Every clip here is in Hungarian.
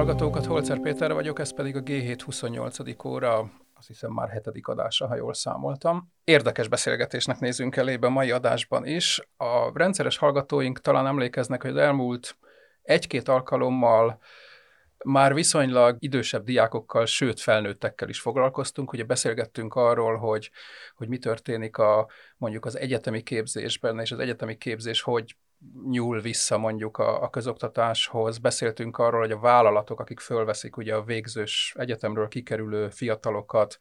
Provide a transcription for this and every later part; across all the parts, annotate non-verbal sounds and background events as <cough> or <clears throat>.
hallgatókat, Holzer Péter vagyok, ez pedig a G7 28. óra, azt hiszem már hetedik adása, ha jól számoltam. Érdekes beszélgetésnek nézünk elébe a mai adásban is. A rendszeres hallgatóink talán emlékeznek, hogy az elmúlt egy-két alkalommal már viszonylag idősebb diákokkal, sőt felnőttekkel is foglalkoztunk. Ugye beszélgettünk arról, hogy, hogy mi történik a, mondjuk az egyetemi képzésben, és az egyetemi képzés hogy nyúl vissza mondjuk a, a közoktatáshoz. Beszéltünk arról, hogy a vállalatok, akik fölveszik ugye a végzős egyetemről kikerülő fiatalokat,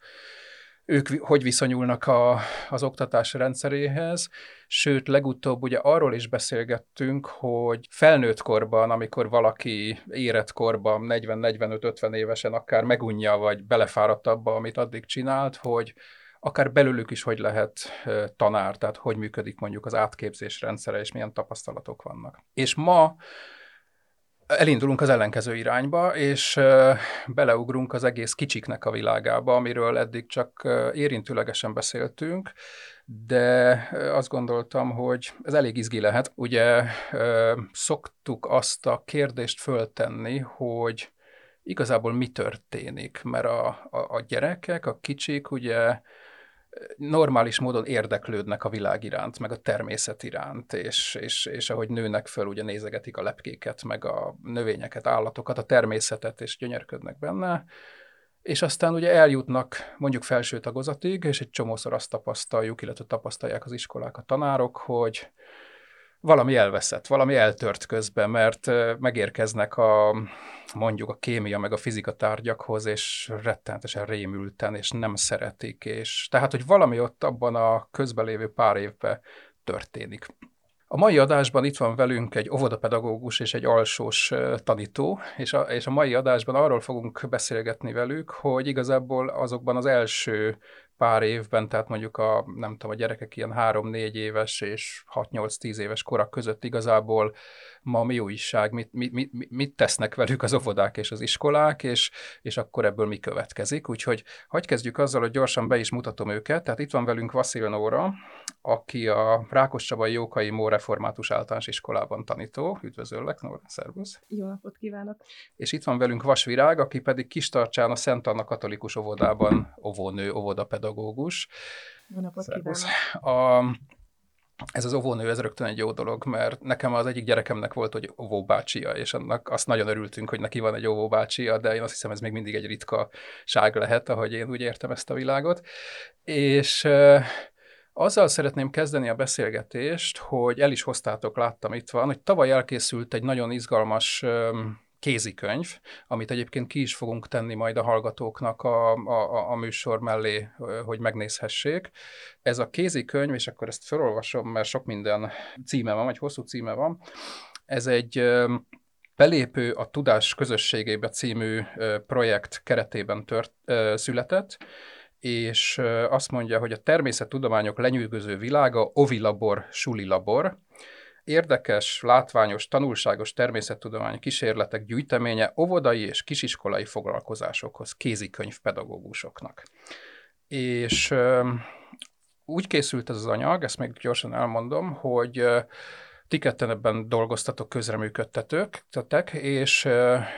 ők hogy viszonyulnak a, az oktatás rendszeréhez, sőt, legutóbb ugye arról is beszélgettünk, hogy felnőtt korban, amikor valaki érett korban, 40-45-50 évesen akár megunja, vagy belefáradt abba, amit addig csinált, hogy akár belőlük is hogy lehet tanár, tehát hogy működik mondjuk az átképzés rendszere, és milyen tapasztalatok vannak. És ma elindulunk az ellenkező irányba, és beleugrunk az egész kicsiknek a világába, amiről eddig csak érintőlegesen beszéltünk, de azt gondoltam, hogy ez elég izgi lehet. Ugye szoktuk azt a kérdést föltenni, hogy igazából mi történik, mert a, a, a gyerekek, a kicsik ugye normális módon érdeklődnek a világ iránt, meg a természet iránt, és, és, és ahogy nőnek föl, ugye nézegetik a lepkéket, meg a növényeket, állatokat, a természetet, és gyönyörködnek benne, és aztán ugye eljutnak mondjuk felső tagozatig, és egy csomószor azt tapasztaljuk, illetve tapasztalják az iskolák, a tanárok, hogy valami elveszett, valami eltört közben, mert megérkeznek a mondjuk a kémia meg a fizika tárgyakhoz, és rettenetesen rémülten, és nem szeretik, és tehát, hogy valami ott abban a közbelévő pár évben történik. A mai adásban itt van velünk egy óvodapedagógus és egy alsós tanító, és a, és a mai adásban arról fogunk beszélgetni velük, hogy igazából azokban az első pár évben, tehát mondjuk a, nem tudom, a gyerekek ilyen 3-4 éves és 6-8-10 éves korak között igazából ma mi újság, mit, mit, mit, mit tesznek velük az óvodák és az iskolák, és, és akkor ebből mi következik. Úgyhogy hagyj kezdjük azzal, hogy gyorsan be is mutatom őket. Tehát itt van velünk Vasil Nóra, aki a Rákos Csabai Jókai Mó Református Általános Iskolában tanító. Üdvözöllek, Nóra, szervusz! Jó napot kívánok! És itt van velünk Vasvirág, aki pedig Kistarcsán a Szent Anna Katolikus Óvodában óvónő, óvodapedagógus. Jó napot Szervusz. kívánok! A, ez az óvónő, ez rögtön egy jó dolog, mert nekem az egyik gyerekemnek volt, hogy óvóbácsia, és annak azt nagyon örültünk, hogy neki van egy óvóbácsia, de én azt hiszem, ez még mindig egy ritkaság lehet, ahogy én úgy értem ezt a világot. És azzal szeretném kezdeni a beszélgetést, hogy el is hoztátok, láttam itt van, hogy tavaly elkészült egy nagyon izgalmas kézikönyv, amit egyébként ki is fogunk tenni majd a hallgatóknak a, a, a műsor mellé, hogy megnézhessék. Ez a kézikönyv, és akkor ezt felolvasom, mert sok minden címe van, vagy hosszú címe van, ez egy Belépő a Tudás Közösségébe című projekt keretében tört, született, és azt mondja, hogy a természettudományok lenyűgöző világa Ovilabor, Suli Labor, érdekes, látványos, tanulságos természettudományi kísérletek gyűjteménye óvodai és kisiskolai foglalkozásokhoz, kézikönyv pedagógusoknak. És úgy készült ez az anyag, ezt még gyorsan elmondom, hogy ti ketten ebben dolgoztatok közreműködtetők, tettek, és,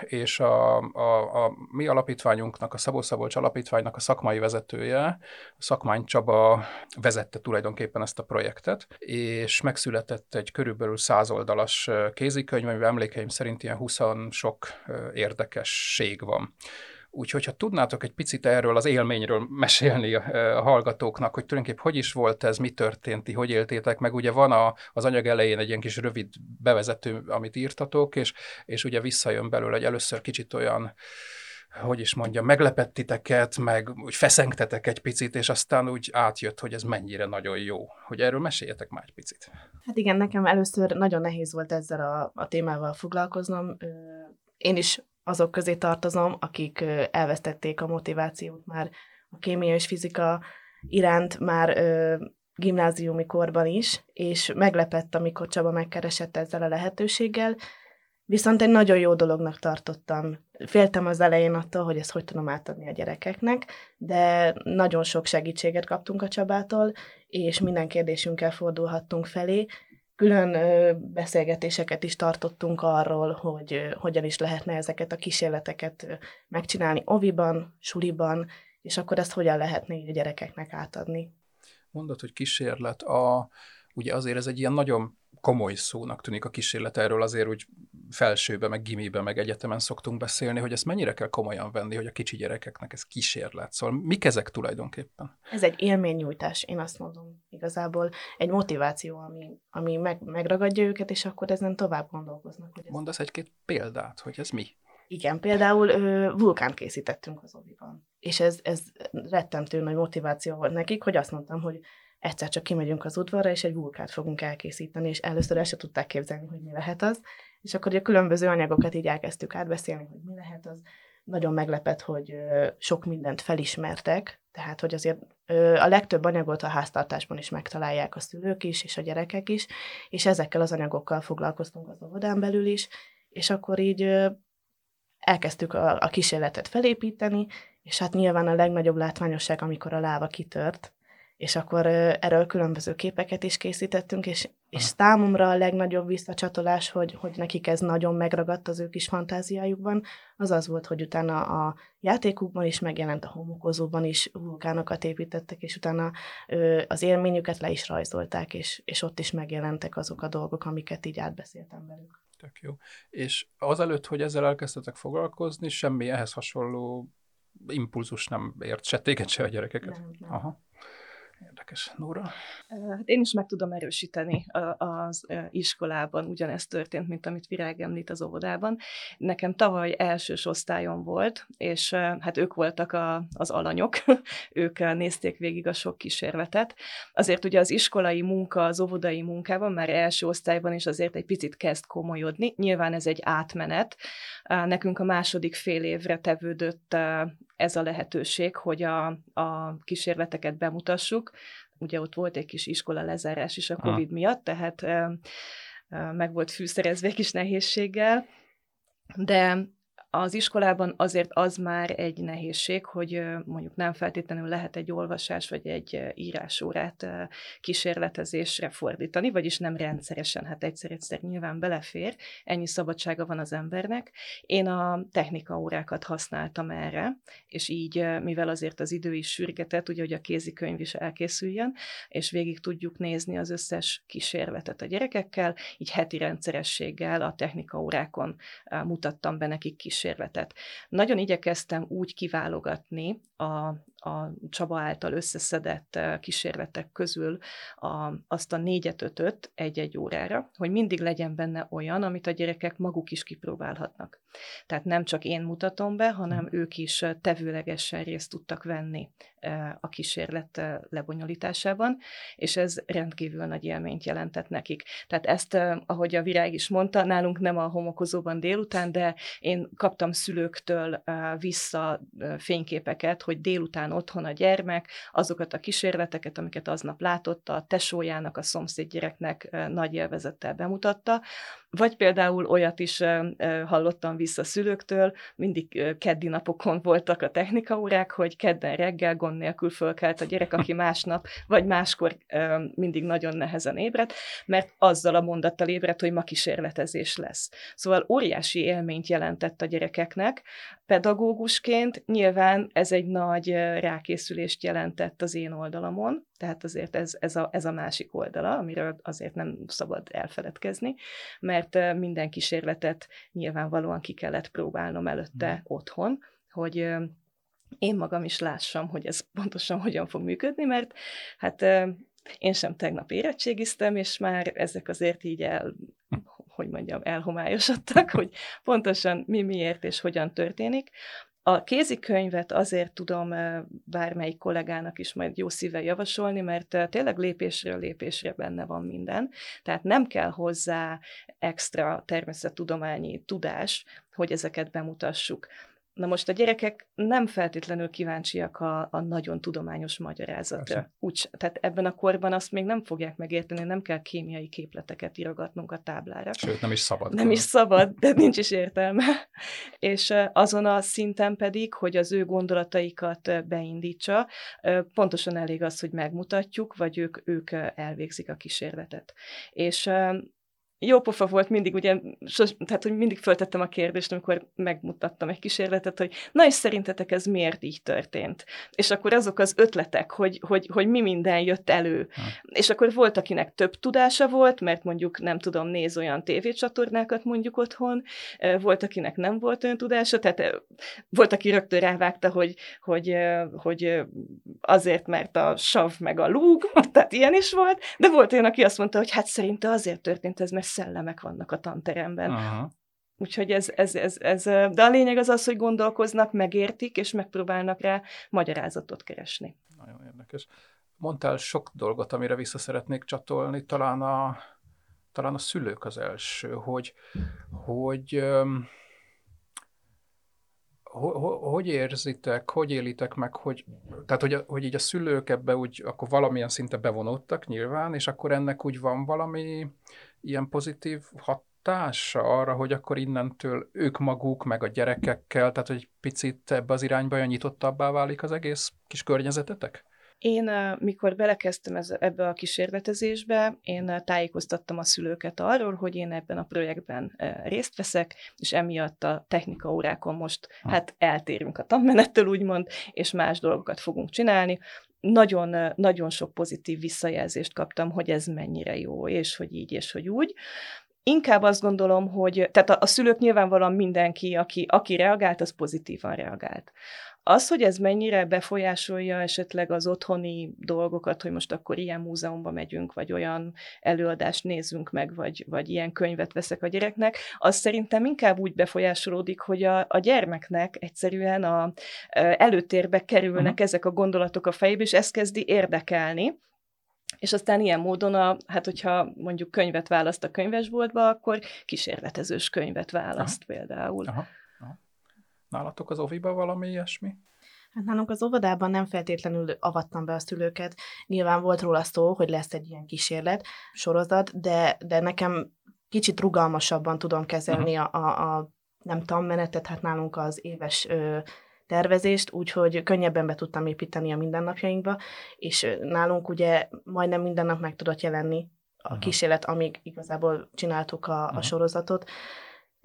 és a, a, a mi alapítványunknak, a Szabó Szabolcs alapítványnak a szakmai vezetője, a Szakmány Csaba vezette tulajdonképpen ezt a projektet, és megszületett egy körülbelül száz oldalas kézikönyv, amiben emlékeim szerint ilyen 20 sok érdekesség van. Úgyhogy, ha tudnátok egy picit erről az élményről mesélni a, a hallgatóknak, hogy tulajdonképpen hogy is volt ez, mi történt, hogy éltétek meg, ugye van a, az anyag elején egy ilyen kis rövid bevezető, amit írtatok, és, és ugye visszajön belőle, hogy először kicsit olyan, hogy is mondja, meglepett titeket, meg úgy feszengtetek egy picit, és aztán úgy átjött, hogy ez mennyire nagyon jó. Hogy erről meséljetek már egy picit. Hát igen, nekem először nagyon nehéz volt ezzel a, a témával foglalkoznom. Én is azok közé tartozom, akik elvesztették a motivációt már a kémia és fizika iránt már ö, gimnáziumi korban is, és meglepett, amikor Csaba megkeresett ezzel a lehetőséggel, viszont egy nagyon jó dolognak tartottam. Féltem az elején attól, hogy ezt hogy tudom átadni a gyerekeknek, de nagyon sok segítséget kaptunk a Csabától, és minden kérdésünkkel fordulhattunk felé, Külön beszélgetéseket is tartottunk arról, hogy hogyan is lehetne ezeket a kísérleteket megcsinálni oviban, suliban, és akkor ezt hogyan lehetne a gyerekeknek átadni. Mondod, hogy kísérlet. A, ugye azért ez egy ilyen nagyon komoly szónak tűnik a kísérlet, erről azért úgy felsőbe, meg gimibe, meg egyetemen szoktunk beszélni, hogy ezt mennyire kell komolyan venni, hogy a kicsi gyerekeknek ez kísérlet. Szóval mik ezek tulajdonképpen? Ez egy élménynyújtás, én azt mondom igazából. Egy motiváció, ami, ami meg, megragadja őket, és akkor ezen tovább gondolkoznak. Hogy ez... Mondasz egy-két példát, hogy ez mi? Igen, például ö, vulkánt készítettünk az oviban. És ez, ez rettentő nagy motiváció volt nekik, hogy azt mondtam, hogy egyszer csak kimegyünk az udvarra, és egy vulkánt fogunk elkészíteni, és először el se tudták képzelni, hogy mi lehet az. És akkor a különböző anyagokat így elkezdtük átbeszélni, hogy mi lehet az. Nagyon meglepett, hogy sok mindent felismertek, tehát hogy azért a legtöbb anyagot a háztartásban is megtalálják a szülők is, és a gyerekek is, és ezekkel az anyagokkal foglalkoztunk az óvodán belül is, és akkor így elkezdtük a, a kísérletet felépíteni, és hát nyilván a legnagyobb látványosság, amikor a láva kitört, és akkor erről különböző képeket is készítettünk, és, és számomra a legnagyobb visszacsatolás, hogy, hogy nekik ez nagyon megragadt az ő kis fantáziájukban, az az volt, hogy utána a játékukban is megjelent, a homokozóban is vulkánokat építettek, és utána ö, az élményüket le is rajzolták, és, és ott is megjelentek azok a dolgok, amiket így átbeszéltem velük. Tök jó. És azelőtt, hogy ezzel elkezdtetek foglalkozni, semmi ehhez hasonló impulzus nem ért se téged, se a gyerekeket? Nem, nem. Aha. Érdekes. Nóra? Hát én is meg tudom erősíteni az iskolában, ugyanezt történt, mint amit Virág említ az óvodában. Nekem tavaly elsős osztályom volt, és hát ők voltak a, az alanyok, <laughs> ők nézték végig a sok kísérletet. Azért ugye az iskolai munka, az óvodai munkában már első osztályban is azért egy picit kezd komolyodni. Nyilván ez egy átmenet. Nekünk a második fél évre tevődött ez a lehetőség, hogy a, a kísérleteket bemutassuk. Ugye ott volt egy kis iskola lezárás is a COVID ha. miatt, tehát meg volt fűszerezve egy kis nehézséggel, de az iskolában azért az már egy nehézség, hogy mondjuk nem feltétlenül lehet egy olvasás vagy egy írásórát kísérletezésre fordítani, vagyis nem rendszeresen, hát egyszer-egyszer nyilván belefér, ennyi szabadsága van az embernek. Én a technika órákat használtam erre, és így, mivel azért az idő is sürgetett, ugye, hogy a kézikönyv is elkészüljön, és végig tudjuk nézni az összes kísérletet a gyerekekkel, így heti rendszerességgel a technika órákon mutattam be nekik kis kísérletet. Nagyon igyekeztem úgy kiválogatni a, a Csaba által összeszedett eh, kísérletek közül a, azt a négyet, ötöt egy-egy órára, hogy mindig legyen benne olyan, amit a gyerekek maguk is kipróbálhatnak. Tehát nem csak én mutatom be, hanem hm. ők is eh, tevőlegesen részt tudtak venni eh, a kísérlet lebonyolításában, és ez rendkívül nagy élményt jelentett nekik. Tehát ezt, ahogy a Virág is mondta, nálunk nem a homokozóban délután, de én kaptam szülőktől vissza fényképeket, hogy délután otthon a gyermek, azokat a kísérleteket, amiket aznap látott, a tesójának, a szomszéd gyereknek nagy élvezettel bemutatta, vagy például olyat is hallottam vissza szülőktől, mindig keddi napokon voltak a technikaórák, hogy kedden reggel gond nélkül fölkelt a gyerek, aki <laughs> másnap, vagy máskor mindig nagyon nehezen ébredt, mert azzal a mondattal ébredt, hogy ma kísérletezés lesz. Szóval óriási élményt jelentett a gyerekeknek. Pedagógusként nyilván ez egy nagy rákészülést jelentett az én oldalamon, tehát azért ez, ez, a, ez a másik oldala, amiről azért nem szabad elfeledkezni, mert minden kísérletet nyilvánvalóan ki kellett próbálnom előtte mm. otthon, hogy én magam is lássam, hogy ez pontosan hogyan fog működni, mert hát én sem tegnap érettségiztem, és már ezek azért így el, hogy mondjam, elhomályosodtak, hogy pontosan mi miért és hogyan történik. A kézikönyvet azért tudom bármelyik kollégának is majd jó szíve javasolni, mert tényleg lépésről lépésre benne van minden, tehát nem kell hozzá extra természettudományi tudás, hogy ezeket bemutassuk Na most a gyerekek nem feltétlenül kíváncsiak a, a nagyon tudományos magyarázatra. Úgy, tehát ebben a korban azt még nem fogják megérteni, nem kell kémiai képleteket írogatnunk a táblára. Sőt, nem is szabad. Nem is szabad, de nincs is értelme. <laughs> És azon a szinten pedig, hogy az ő gondolataikat beindítsa, pontosan elég az, hogy megmutatjuk, vagy ők, ők elvégzik a kísérletet. És jó pofa volt mindig, ugye, sos, tehát hogy mindig föltettem a kérdést, amikor megmutattam egy kísérletet, hogy na és szerintetek ez miért így történt? És akkor azok az ötletek, hogy, hogy, hogy mi minden jött elő. Ha. És akkor volt, akinek több tudása volt, mert mondjuk nem tudom, néz olyan tévécsatornákat mondjuk otthon, volt, akinek nem volt olyan tudása, tehát volt, aki rögtön rávágta, hogy, hogy, hogy azért, mert a sav meg a lúg, <laughs> tehát ilyen is volt, de volt olyan, aki azt mondta, hogy hát szerinte azért történt ez, mert szellemek vannak a tanteremben. Aha. Úgyhogy ez, ez, ez, ez, de a lényeg az az, hogy gondolkoznak, megértik, és megpróbálnak rá magyarázatot keresni. Nagyon érdekes. Mondtál sok dolgot, amire vissza szeretnék csatolni, talán a, talán a szülők az első, hogy, hogy hogy érzitek, hogy élitek meg, hogy, tehát hogy, hogy így a szülők ebbe úgy, akkor valamilyen szinte bevonódtak nyilván, és akkor ennek úgy van valami ilyen pozitív hatása arra, hogy akkor innentől ők maguk, meg a gyerekekkel, tehát hogy picit ebbe az irányba olyan nyitottabbá válik az egész kis környezetetek? Én, mikor belekezdtem ez, ebbe a kísérletezésbe, én tájékoztattam a szülőket arról, hogy én ebben a projektben részt veszek, és emiatt a technika órákon most ha. hát eltérünk a tanmenettől, úgymond, és más dolgokat fogunk csinálni nagyon, nagyon sok pozitív visszajelzést kaptam, hogy ez mennyire jó, és hogy így, és hogy úgy. Inkább azt gondolom, hogy tehát a, a szülők nyilvánvalóan mindenki, aki, aki reagált, az pozitívan reagált. Az, hogy ez mennyire befolyásolja esetleg az otthoni dolgokat, hogy most akkor ilyen múzeumba megyünk, vagy olyan előadást nézzünk meg, vagy, vagy ilyen könyvet veszek a gyereknek, az szerintem inkább úgy befolyásolódik, hogy a, a gyermeknek egyszerűen a, előtérbe kerülnek uh-huh. ezek a gondolatok a fejébe, és ez kezdi érdekelni, és aztán ilyen módon, a, hát hogyha mondjuk könyvet választ a könyvesboltba, akkor kísérletezős könyvet választ Aha. például. Aha. Nálatok az oviba valami ilyesmi? Hát nálunk az óvodában nem feltétlenül avattam be a szülőket. Nyilván volt róla szó, hogy lesz egy ilyen kísérlet, sorozat, de, de nekem kicsit rugalmasabban tudom kezelni uh-huh. a, a, nem tanmenetet, hát nálunk az éves ö, tervezést, úgyhogy könnyebben be tudtam építeni a mindennapjainkba, és nálunk ugye majdnem minden nap meg tudott jelenni a uh-huh. kísérlet, amíg igazából csináltuk a, uh-huh. a sorozatot.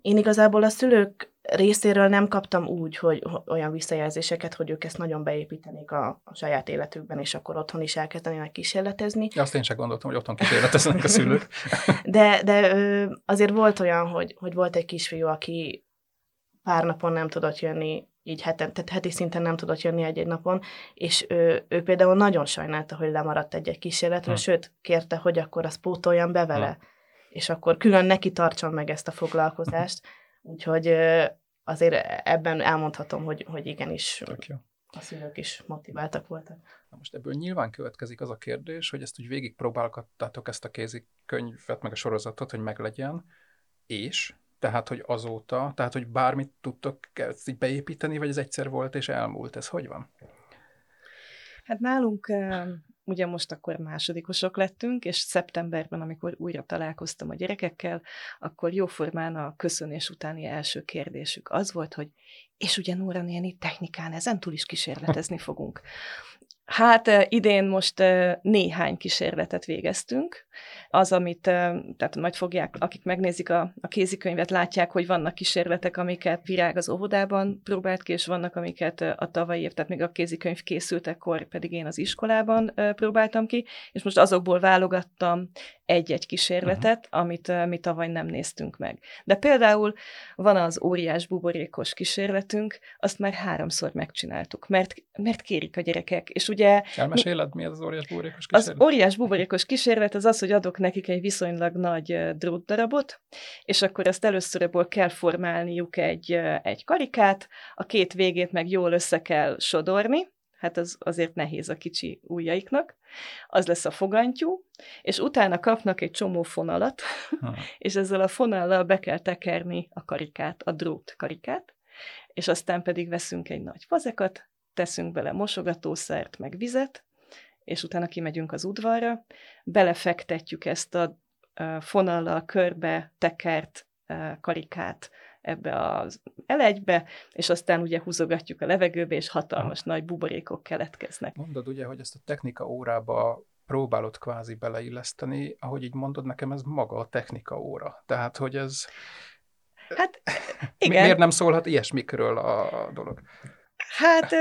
Én igazából a szülők részéről nem kaptam úgy, hogy olyan visszajelzéseket, hogy ők ezt nagyon beépítenék a, a saját életükben, és akkor otthon is elkezdenének kísérletezni. Azt én csak gondoltam, hogy otthon kísérleteznek a szülők. <laughs> de de azért volt olyan, hogy, hogy volt egy kisfiú, aki pár napon nem tudott jönni, így heten, tehát heti szinten nem tudott jönni egy-egy napon, és ő, ő például nagyon sajnálta, hogy lemaradt egy-egy kísérletről, hmm. sőt, kérte, hogy akkor azt pótoljam be vele, hmm. és akkor külön neki tartson meg ezt a foglalkozást, Úgyhogy azért ebben elmondhatom, hogy, hogy igenis a szülők is motiváltak voltak. Na most ebből nyilván következik az a kérdés, hogy ezt úgy végigpróbálgattátok ezt a kézikönyvet, meg a sorozatot, hogy meglegyen, és tehát, hogy azóta, tehát, hogy bármit tudtok ezt így beépíteni, vagy ez egyszer volt és elmúlt, ez hogy van? Hát nálunk ugye most akkor másodikosok lettünk, és szeptemberben, amikor újra találkoztam a gyerekekkel, akkor jóformán a köszönés utáni első kérdésük az volt, hogy és ugye Nóra néni technikán ezen túl is kísérletezni fogunk. Hát idén most néhány kísérletet végeztünk. Az, amit, tehát majd fogják, akik megnézik a, a kézikönyvet, látják, hogy vannak kísérletek, amiket Virág az óvodában próbált ki, és vannak, amiket a tavalyi év, tehát még a kézikönyv készült, akkor pedig én az iskolában próbáltam ki, és most azokból válogattam egy-egy kísérletet, uh-huh. amit mi tavaly nem néztünk meg. De például van az óriás buborékos kísérletünk, azt már háromszor megcsináltuk, mert, mert kérik a gyerekek, és ugye... Elmeséled, mi az az óriás buborékos kísérlet? Az óriás buborékos kísérlet az az, hogy adok nekik egy viszonylag nagy drótdarabot, és akkor ezt először ebből kell formálniuk egy, egy karikát, a két végét meg jól össze kell sodorni, hát az azért nehéz a kicsi ujjaiknak, az lesz a fogantyú, és utána kapnak egy csomó fonalat, ha. <laughs> és ezzel a fonallal be kell tekerni a karikát, a drót karikát, és aztán pedig veszünk egy nagy fazekat, teszünk bele mosogatószert, meg vizet, és utána kimegyünk az udvarra, belefektetjük ezt a fonallal körbe tekert karikát ebbe az elegybe, és aztán ugye húzogatjuk a levegőbe, és hatalmas Aha. nagy buborékok keletkeznek. Mondod ugye, hogy ezt a technika órába próbálod kvázi beleilleszteni, ahogy így mondod, nekem ez maga a technika óra. Tehát, hogy ez... Hát, igen. Miért nem szólhat ilyesmikről a dolog? Hát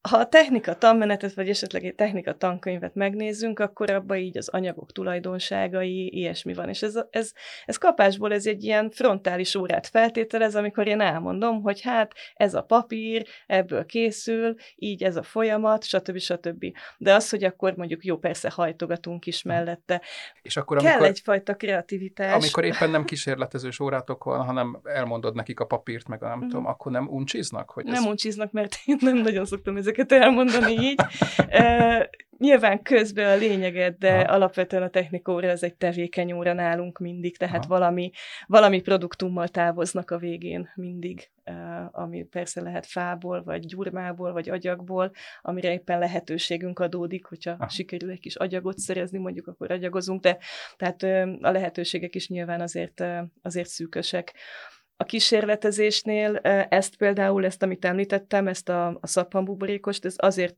ha a technika tanmenetet, vagy esetleg egy technika tankönyvet megnézzünk, akkor abban így az anyagok tulajdonságai, ilyesmi van. És ez, ez, ez kapásból ez egy ilyen frontális órát feltételez, amikor én elmondom, hogy hát ez a papír, ebből készül, így ez a folyamat, stb. stb. De az, hogy akkor mondjuk jó, persze hajtogatunk is mellette. És akkor, amikor, Kell egyfajta kreativitás. Amikor éppen nem kísérletezős órátok van, hanem elmondod nekik a papírt, meg a nem mm. tudom, akkor nem uncsiznak? Hogy nem ez... uncsiznak, mert én nem nagyon szoktam ezeket ezeket elmondani így. E, nyilván közben a lényeget, de Aha. alapvetően a technikóra ez egy tevékeny óra nálunk mindig, tehát valami, valami produktummal távoznak a végén mindig, ami persze lehet fából, vagy gyurmából, vagy agyagból, amire éppen lehetőségünk adódik, hogyha Aha. sikerül egy kis agyagot szerezni, mondjuk akkor agyagozunk, de tehát a lehetőségek is nyilván azért, azért szűkösek. A kísérletezésnél ezt például, ezt amit említettem, ezt a, a szappanbuborékost, ez azért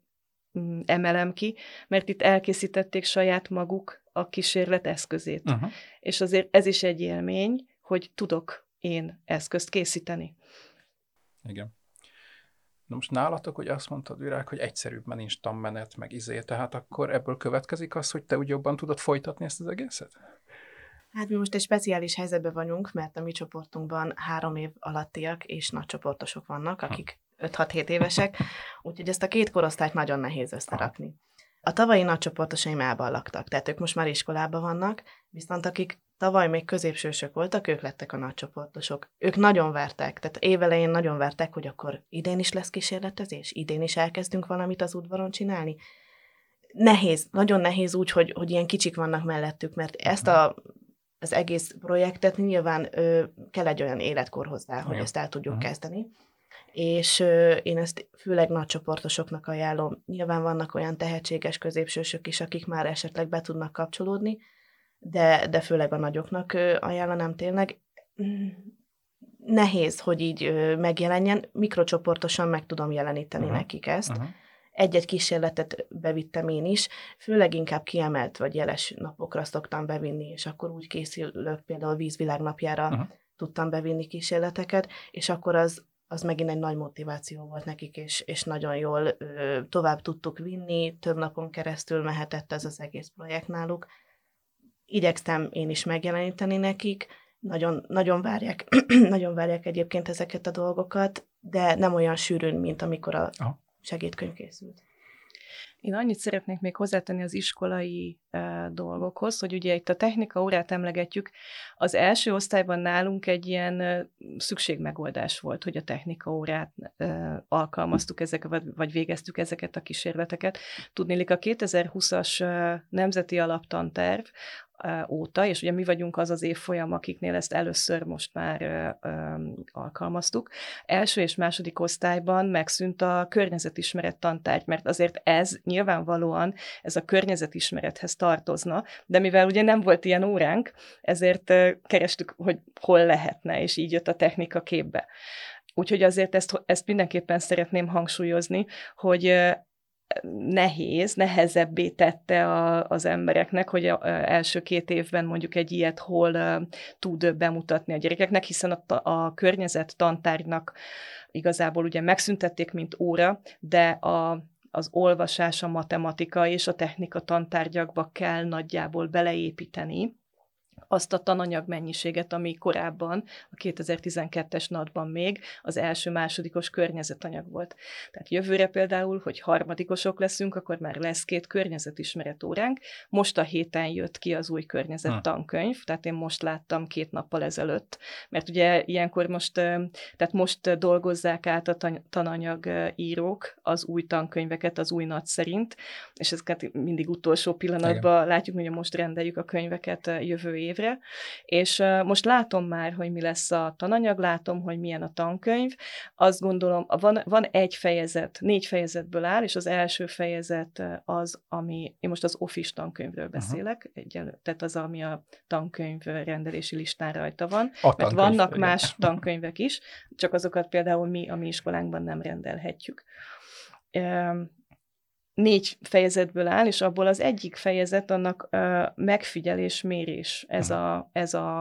mm, emelem ki, mert itt elkészítették saját maguk a kísérlet eszközét. Uh-huh. És azért ez is egy élmény, hogy tudok én eszközt készíteni. Igen. Na most nálatok, hogy azt mondtad, Virág, hogy egyszerűbb, mert nincs tanmenet, meg izé, tehát akkor ebből következik az, hogy te úgy jobban tudod folytatni ezt az egészet? Hát mi most egy speciális helyzetben vagyunk, mert a mi csoportunkban három év alattiak és nagy csoportosok vannak, akik 5-6-7 évesek, úgyhogy ezt a két korosztályt nagyon nehéz összerakni. A tavalyi nagycsoportosaim elban laktak, tehát ők most már iskolában vannak, viszont akik tavaly még középsősök voltak, ők lettek a nagycsoportosok. Ők nagyon vertek, tehát évelején nagyon vertek, hogy akkor idén is lesz kísérletezés, idén is elkezdünk valamit az udvaron csinálni. Nehéz, nagyon nehéz úgy, hogy, hogy ilyen kicsik vannak mellettük, mert ezt a az egész projektet nyilván ö, kell egy olyan életkor hozzá, hogy ezt el tudjuk uh-huh. kezdeni. És ö, én ezt főleg nagy csoportosoknak ajánlom. Nyilván vannak olyan tehetséges középsősök is, akik már esetleg be tudnak kapcsolódni, de, de főleg a nagyoknak ö, ajánlanám tényleg. Nehéz, hogy így ö, megjelenjen. Mikrocsoportosan meg tudom jeleníteni uh-huh. nekik ezt. Uh-huh egy-egy kísérletet bevittem én is, főleg inkább kiemelt vagy jeles napokra szoktam bevinni, és akkor úgy készülök, például vízvilágnapjára uh-huh. tudtam bevinni kísérleteket, és akkor az, az megint egy nagy motiváció volt nekik, és, és nagyon jól ö, tovább tudtuk vinni, több napon keresztül mehetett ez az egész projekt náluk. Igyekeztem én is megjeleníteni nekik, nagyon, nagyon, várják, <clears throat> nagyon várják egyébként ezeket a dolgokat, de nem olyan sűrűn, mint amikor a, Aha segédkönyv készült. Én annyit szeretnék még hozzátenni az iskolai e, dolgokhoz, hogy ugye itt a technika órát emlegetjük. Az első osztályban nálunk egy ilyen e, szükségmegoldás volt, hogy a technika órát e, alkalmaztuk ezek, vagy, vagy végeztük ezeket a kísérleteket. Tudnélik, a 2020-as e, nemzeti alaptanterv óta, és ugye mi vagyunk az az évfolyam, akiknél ezt először most már ö, ö, alkalmaztuk. Első és második osztályban megszűnt a környezetismeret tantárgy, mert azért ez nyilvánvalóan ez a környezetismerethez tartozna, de mivel ugye nem volt ilyen óránk, ezért kerestük, hogy hol lehetne, és így jött a technika képbe. Úgyhogy azért ezt, ezt mindenképpen szeretném hangsúlyozni, hogy nehéz, nehezebbé tette a, az embereknek, hogy a, a első két évben mondjuk egy ilyet hol a, tud bemutatni a gyerekeknek, hiszen a, a környezet tantárgynak igazából ugye megszüntették, mint óra, de a, az olvasás, a matematika és a technika tantárgyakba kell nagyjából beleépíteni, azt a tananyag mennyiséget, ami korábban, a 2012-es NAT-ban még az első-másodikos környezetanyag volt. Tehát jövőre például, hogy harmadikosok leszünk, akkor már lesz két környezetismeret óránk. Most a héten jött ki az új környezettankönyv, tehát én most láttam két nappal ezelőtt, mert ugye ilyenkor most, tehát most dolgozzák át a tananyag írók az új tankönyveket az új NAT szerint, és ezeket mindig utolsó pillanatban Igen. látjuk, hogy most rendeljük a könyveket jövő év évre, és most látom már, hogy mi lesz a tananyag, látom, hogy milyen a tankönyv. Azt gondolom, van, van egy fejezet, négy fejezetből áll, és az első fejezet az, ami, én most az Office tankönyvről beszélek, egyelő, tehát az, ami a tankönyv rendelési listán rajta van. A mert vannak igen. más tankönyvek is, csak azokat például mi a mi iskolánkban nem rendelhetjük négy fejezetből áll, és abból az egyik fejezet annak uh, megfigyelés, mérés, ez, a, ez a,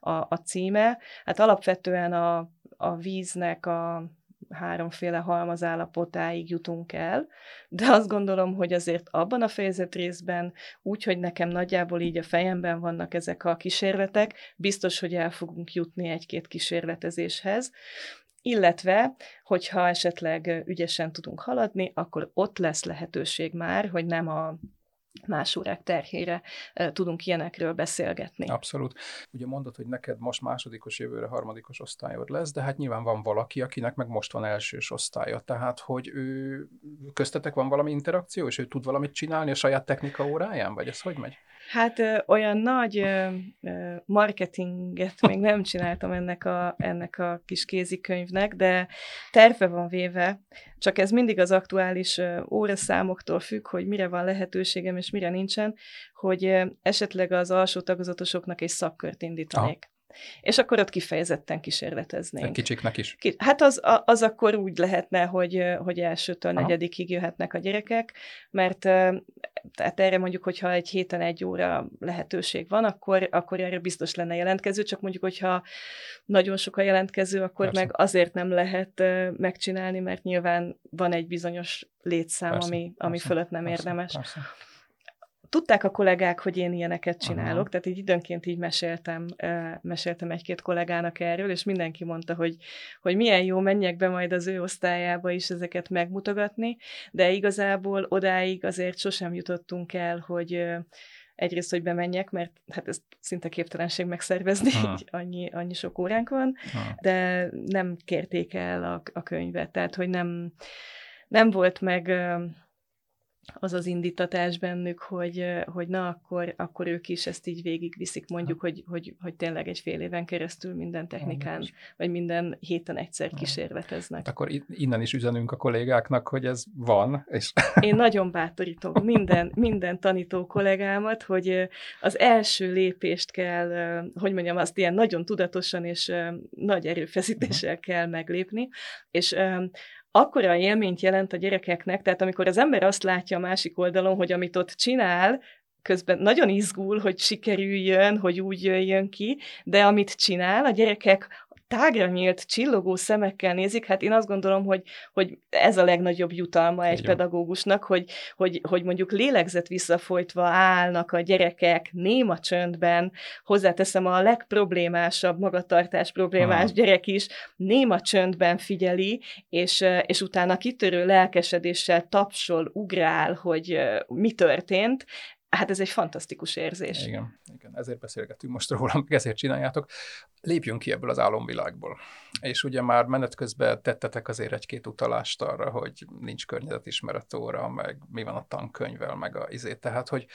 a, a címe. Hát alapvetően a, a víznek a háromféle halmazállapotáig jutunk el, de azt gondolom, hogy azért abban a fejezet részben, úgy, hogy nekem nagyjából így a fejemben vannak ezek a kísérletek, biztos, hogy el fogunk jutni egy-két kísérletezéshez, illetve, hogyha esetleg ügyesen tudunk haladni, akkor ott lesz lehetőség már, hogy nem a más órák terhére tudunk ilyenekről beszélgetni. Abszolút. Ugye mondod, hogy neked most másodikos jövőre harmadikos osztályod lesz, de hát nyilván van valaki, akinek meg most van elsős osztálya. Tehát, hogy ő köztetek van valami interakció, és ő tud valamit csinálni a saját technika óráján, vagy ez hogy megy? Hát ö, olyan nagy ö, ö, marketinget még nem csináltam ennek a, ennek a kis kézikönyvnek, de terve van véve, csak ez mindig az aktuális ö, óraszámoktól függ, hogy mire van lehetőségem és mire nincsen, hogy ö, esetleg az alsó tagozatosoknak egy szakkört indítanék. És akkor ott kifejezetten kísérleteznénk. Kicsiknek is? Ki, hát az, az akkor úgy lehetne, hogy, hogy elsőtől Aha. negyedikig jöhetnek a gyerekek, mert tehát erre mondjuk, hogyha egy héten egy óra lehetőség van, akkor, akkor erre biztos lenne jelentkező, csak mondjuk, hogyha nagyon sok a jelentkező, akkor Persze. meg azért nem lehet megcsinálni, mert nyilván van egy bizonyos létszám, Persze. ami, ami Persze. fölött nem Persze. érdemes. Persze tudták a kollégák, hogy én ilyeneket csinálok, Aha. tehát így időnként így meséltem, meséltem egy-két kollégának erről, és mindenki mondta, hogy, hogy milyen jó, menjek be majd az ő osztályába is ezeket megmutogatni, de igazából odáig azért sosem jutottunk el, hogy egyrészt, hogy bemenjek, mert hát ez szinte képtelenség megszervezni, így annyi, annyi sok óránk van, Aha. de nem kérték el a, a könyvet, tehát hogy nem, nem volt meg az az indítatás bennük, hogy, hogy na, akkor, akkor ők is ezt így végigviszik, mondjuk, hogy, hogy, hogy tényleg egy fél éven keresztül minden technikán, vagy minden héten egyszer kísérleteznek. Hát akkor innen is üzenünk a kollégáknak, hogy ez van. És... <laughs> Én nagyon bátorítom minden, minden tanító kollégámat, hogy az első lépést kell, hogy mondjam, azt ilyen nagyon tudatosan és nagy erőfeszítéssel kell meglépni, és akkora élményt jelent a gyerekeknek, tehát amikor az ember azt látja a másik oldalon, hogy amit ott csinál, közben nagyon izgul, hogy sikerüljön, hogy úgy jöjjön ki, de amit csinál, a gyerekek tágra nyílt, csillogó szemekkel nézik, hát én azt gondolom, hogy, hogy ez a legnagyobb jutalma egy Igen. pedagógusnak, hogy, hogy, hogy mondjuk lélegzet visszafolytva állnak a gyerekek néma csöndben, hozzáteszem a legproblémásabb, magatartás problémás Aha. gyerek is néma csöndben figyeli, és, és utána kitörő lelkesedéssel tapsol, ugrál, hogy mi történt, Hát ez egy fantasztikus érzés. Igen, igen, ezért beszélgetünk most róla, meg ezért csináljátok. Lépjünk ki ebből az álomvilágból. És ugye már menet közben tettetek azért egy-két utalást arra, hogy nincs környezetismeret óra, meg mi van a tankönyvvel, meg a izé. Tehát, hogy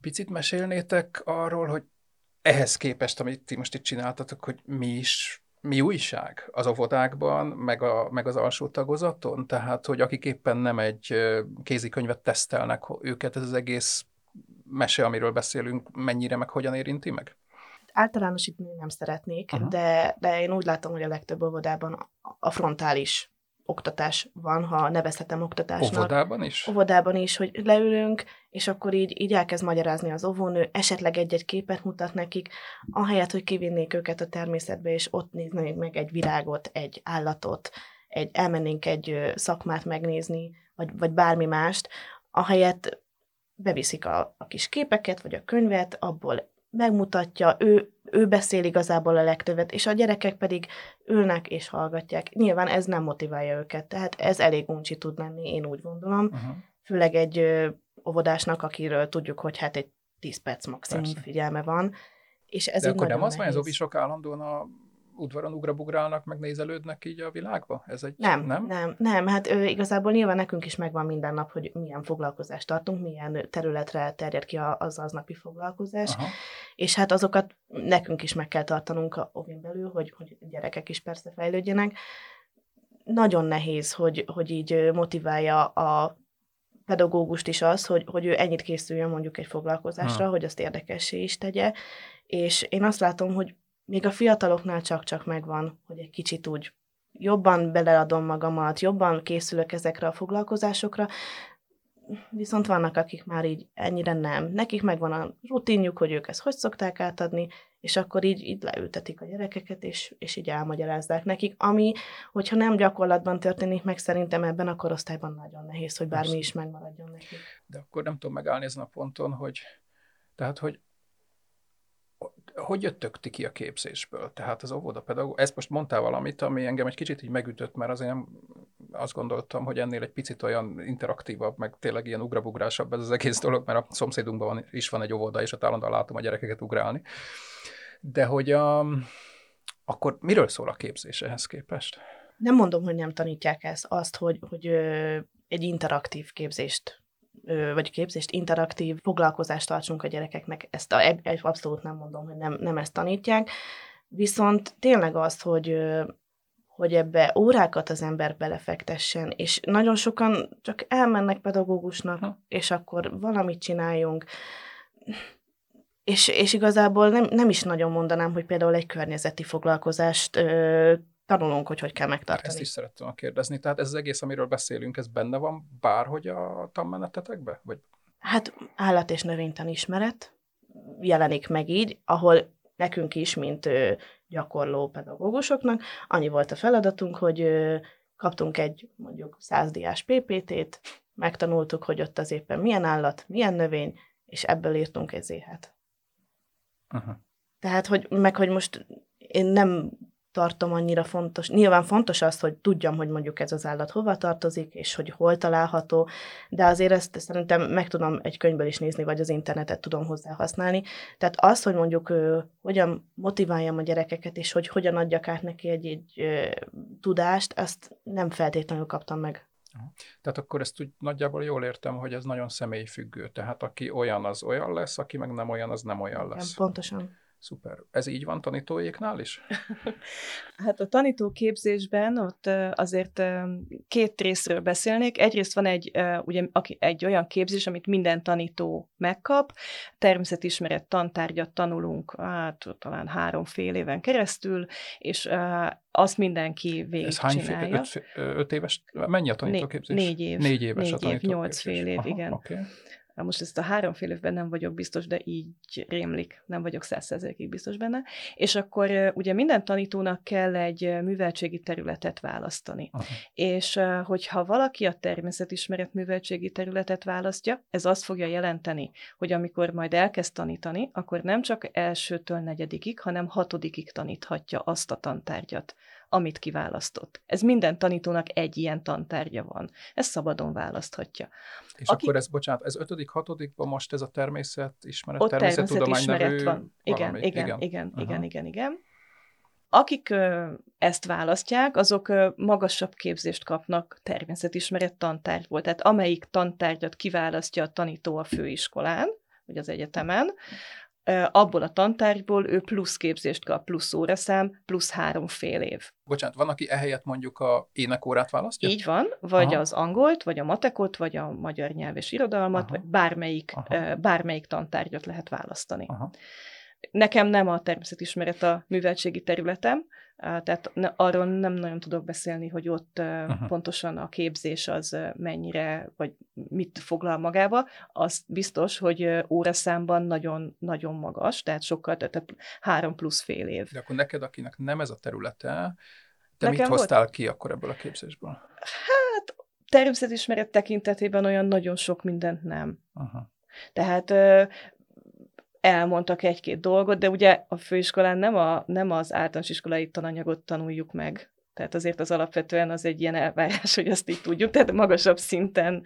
picit mesélnétek arról, hogy ehhez képest, amit ti most itt csináltatok, hogy mi is mi újság az óvodákban, meg, a, meg az alsó tagozaton? Tehát, hogy akik éppen nem egy kézikönyvet tesztelnek, őket ez az egész mese, amiről beszélünk, mennyire meg hogyan érinti meg? Általánosítani nem szeretnék, de, de én úgy látom, hogy a legtöbb óvodában a frontális oktatás van, ha nevezhetem oktatásnak. Óvodában is? Óvodában is, hogy leülünk, és akkor így, így elkezd magyarázni az óvónő, esetleg egy-egy képet mutat nekik, ahelyett, hogy kivinnék őket a természetbe, és ott néznék meg egy virágot, egy állatot, egy, elmennénk egy szakmát megnézni, vagy, vagy bármi mást, ahelyett beviszik a, a kis képeket, vagy a könyvet, abból megmutatja, ő, ő beszél igazából a legtöbbet, és a gyerekek pedig ülnek és hallgatják. Nyilván ez nem motiválja őket, tehát ez elég uncsi tud lenni, én úgy gondolom. Uh-huh. Főleg egy ö, óvodásnak, akiről tudjuk, hogy hát egy 10 perc maximum Persze. figyelme van. És ez De akkor nem az van, az óvisok állandóan a udvaron ugrabugrálnak, meg nézelődnek így a világba? Ez egy, nem, nem, nem, nem. Hát ő, igazából nyilván nekünk is megvan minden nap, hogy milyen foglalkozást tartunk, milyen területre terjed ki az aznapi foglalkozás, Aha. és hát azokat nekünk is meg kell tartanunk a ovin belül, hogy, hogy gyerekek is persze fejlődjenek. Nagyon nehéz, hogy, hogy így motiválja a pedagógust is az, hogy, hogy ő ennyit készüljön mondjuk egy foglalkozásra, ha. hogy azt érdekessé is tegye, és én azt látom, hogy még a fiataloknál csak-csak megvan, hogy egy kicsit úgy jobban beleadom magamat, jobban készülök ezekre a foglalkozásokra, viszont vannak, akik már így ennyire nem. Nekik megvan a rutinjuk, hogy ők ezt hogy szokták átadni, és akkor így, így leültetik a gyerekeket, és, és így elmagyarázzák nekik, ami, hogyha nem gyakorlatban történik meg, szerintem ebben a korosztályban nagyon nehéz, hogy bármi is megmaradjon nekik. De akkor nem tudom megállni ezen a ponton, hogy tehát, hogy hogy jöttök ti ki a képzésből? Tehát az óvodapedagógus, ezt most mondtál valamit, ami engem egy kicsit így megütött, mert azért nem azt gondoltam, hogy ennél egy picit olyan interaktívabb, meg tényleg ilyen ugrabugrásabb ez az egész dolog, mert a szomszédunkban van, is van egy óvoda, és ott állandóan látom a gyerekeket ugrálni. De hogy a, akkor miről szól a képzés ehhez képest? Nem mondom, hogy nem tanítják ezt, azt, hogy, hogy egy interaktív képzést vagy képzést, interaktív foglalkozást tartsunk a gyerekeknek, ezt a, abszolút nem mondom, hogy nem, nem ezt tanítják, viszont tényleg az, hogy hogy ebbe órákat az ember belefektessen, és nagyon sokan csak elmennek pedagógusnak, ha. és akkor valamit csináljunk, és, és igazából nem, nem is nagyon mondanám, hogy például egy környezeti foglalkozást ö, tanulunk, hogy hogy kell megtartani. Ezt is szerettem kérdezni. Tehát ez az egész, amiről beszélünk, ez benne van bárhogy a tanmenetetekbe? Vagy? Hát állat- és növénytan ismeret jelenik meg így, ahol nekünk is, mint gyakorló pedagógusoknak, annyi volt a feladatunk, hogy kaptunk egy mondjuk százdiás PPT-t, megtanultuk, hogy ott az éppen milyen állat, milyen növény, és ebből írtunk egy zéhet. Uh-huh. Tehát, hogy meg, hogy most én nem tartom annyira fontos. Nyilván fontos az, hogy tudjam, hogy mondjuk ez az állat hova tartozik, és hogy hol található, de azért ezt szerintem meg tudom egy könyvből is nézni, vagy az internetet tudom hozzá használni. Tehát az, hogy mondjuk hogyan motiváljam a gyerekeket, és hogy hogyan adjak át neki egy, egy tudást, azt nem feltétlenül kaptam meg. Tehát akkor ezt úgy nagyjából jól értem, hogy ez nagyon személyfüggő. Tehát aki olyan, az olyan lesz, aki meg nem olyan, az nem olyan lesz. Igen, pontosan. Szuper. Ez így van tanítóéknál is? <laughs> hát a tanítóképzésben ott azért két részről beszélnék. Egyrészt van egy, ugye, egy olyan képzés, amit minden tanító megkap. Természetismeret tantárgyat tanulunk, hát talán három fél éven keresztül, és azt mindenki végig Ez hány. Fél, öt, öt éves? Mennyi a tanítóképzés? Négy év. Négy éves négy a év, nyolc fél év, Aha, igen. Okay. Most ezt a három fél évben nem vagyok biztos, de így rémlik, nem vagyok százszerzelékig biztos benne. És akkor ugye minden tanítónak kell egy műveltségi területet választani. Aha. És hogyha valaki a természetismeret műveltségi területet választja, ez azt fogja jelenteni, hogy amikor majd elkezd tanítani, akkor nem csak elsőtől negyedikig, hanem hatodikig taníthatja azt a tantárgyat, amit kiválasztott. Ez minden tanítónak egy ilyen tantárgya van. Ez szabadon választhatja. És Aki... akkor ez, bocsánat, ez ötödik, hatodikban most ez a természetismeret, Ott természettudomány nevű van. Igen, igen, igen, igen, uh-huh. igen, igen, igen. Akik ezt választják, azok magasabb képzést kapnak természetismeret tantárgyból. Tehát amelyik tantárgyat kiválasztja a tanító a főiskolán, vagy az egyetemen, abból a tantárgyból ő plusz képzést kap, plusz óraszám, plusz három fél év. Bocsánat, van, aki ehelyett mondjuk a énekórát választja? Így van, vagy Aha. az angolt, vagy a matekot, vagy a magyar nyelv és irodalmat, Aha. vagy bármelyik, Aha. bármelyik tantárgyat lehet választani. Aha. Nekem nem a természetismeret a műveltségi területem, tehát arról nem nagyon tudok beszélni, hogy ott uh-huh. pontosan a képzés az mennyire, vagy mit foglal magába. Az biztos, hogy óraszámban nagyon, nagyon magas, tehát sokkal, tehát három plusz fél év. De akkor neked, akinek nem ez a területe, te Nekem mit hoztál volt? ki akkor ebből a képzésből? Hát természetismeret tekintetében olyan nagyon sok mindent nem. Uh-huh. Tehát elmondtak egy-két dolgot, de ugye a főiskolán nem, a, nem az általános iskolai tananyagot tanuljuk meg, Tehát azért az alapvetően az egy ilyen elvárás, hogy azt így tudjuk, tehát magasabb szinten